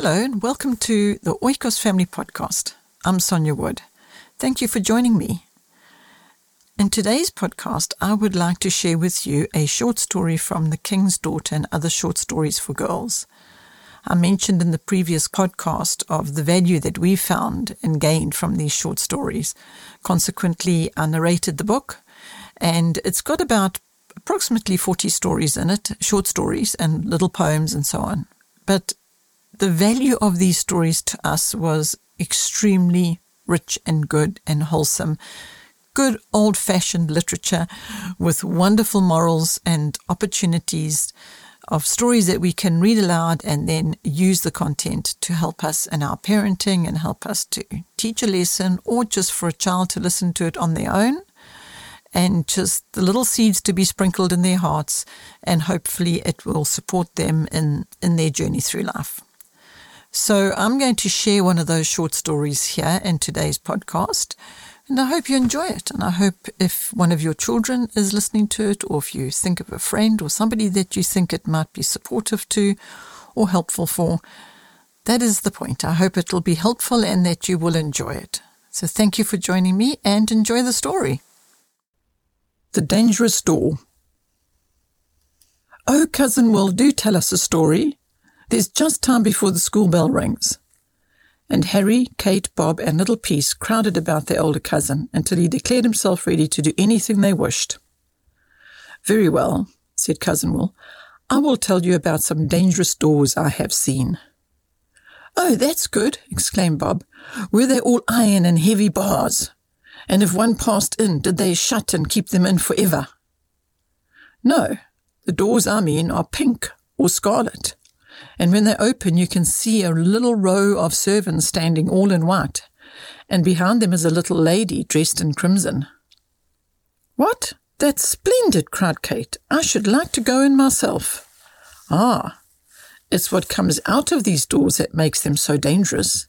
Hello and welcome to the Oikos Family Podcast. I'm Sonja Wood. Thank you for joining me. In today's podcast, I would like to share with you a short story from The King's Daughter and other short stories for girls. I mentioned in the previous podcast of the value that we found and gained from these short stories. Consequently, I narrated the book, and it's got about approximately 40 stories in it, short stories and little poems and so on. But the value of these stories to us was extremely rich and good and wholesome. Good old fashioned literature with wonderful morals and opportunities of stories that we can read aloud and then use the content to help us in our parenting and help us to teach a lesson or just for a child to listen to it on their own and just the little seeds to be sprinkled in their hearts and hopefully it will support them in, in their journey through life. So I'm going to share one of those short stories here in today's podcast. And I hope you enjoy it. And I hope if one of your children is listening to it, or if you think of a friend or somebody that you think it might be supportive to or helpful for, that is the point. I hope it will be helpful and that you will enjoy it. So thank you for joining me and enjoy the story. The Dangerous Door. Oh, Cousin Will, do tell us a story. There's just time before the school bell rings. And Harry, Kate, Bob, and Little Peace crowded about their older cousin until he declared himself ready to do anything they wished. Very well, said Cousin Will. I will tell you about some dangerous doors I have seen. Oh, that's good, exclaimed Bob. Were they all iron and heavy bars? And if one passed in, did they shut and keep them in forever? No, the doors I mean are pink or scarlet and when they open, you can see a little row of servants standing all in white, and behind them is a little lady dressed in crimson. What? That's splendid, cried Kate. I should like to go in myself. Ah, it's what comes out of these doors that makes them so dangerous.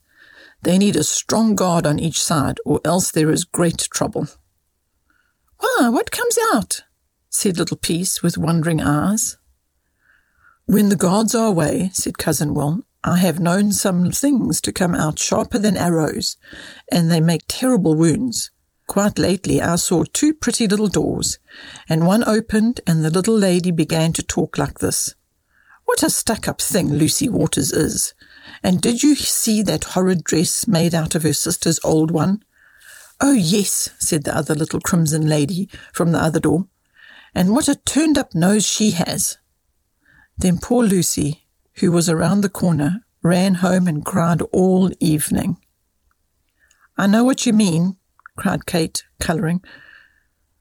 They need a strong guard on each side, or else there is great trouble. Why, what comes out? said Little Peace with wondering eyes. When the gods are away, said Cousin Will, I have known some things to come out sharper than arrows, and they make terrible wounds. Quite lately I saw two pretty little doors, and one opened, and the little lady began to talk like this. What a stuck-up thing Lucy Waters is! And did you see that horrid dress made out of her sister's old one? Oh, yes, said the other little crimson lady from the other door. And what a turned-up nose she has! Then poor Lucy, who was around the corner, ran home and cried all evening. I know what you mean, cried Kate, colouring.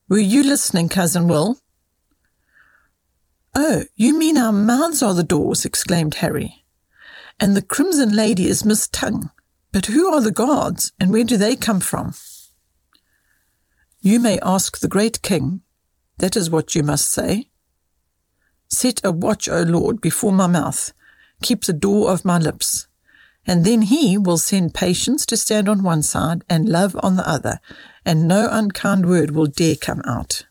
Were you listening, Cousin Will? Oh, you mean our mouths are the doors, exclaimed Harry. And the Crimson Lady is Miss Tongue. But who are the guards, and where do they come from? You may ask the great king. That is what you must say. Set a watch, O Lord, before my mouth. Keep the door of my lips. And then he will send patience to stand on one side and love on the other, and no unkind word will dare come out.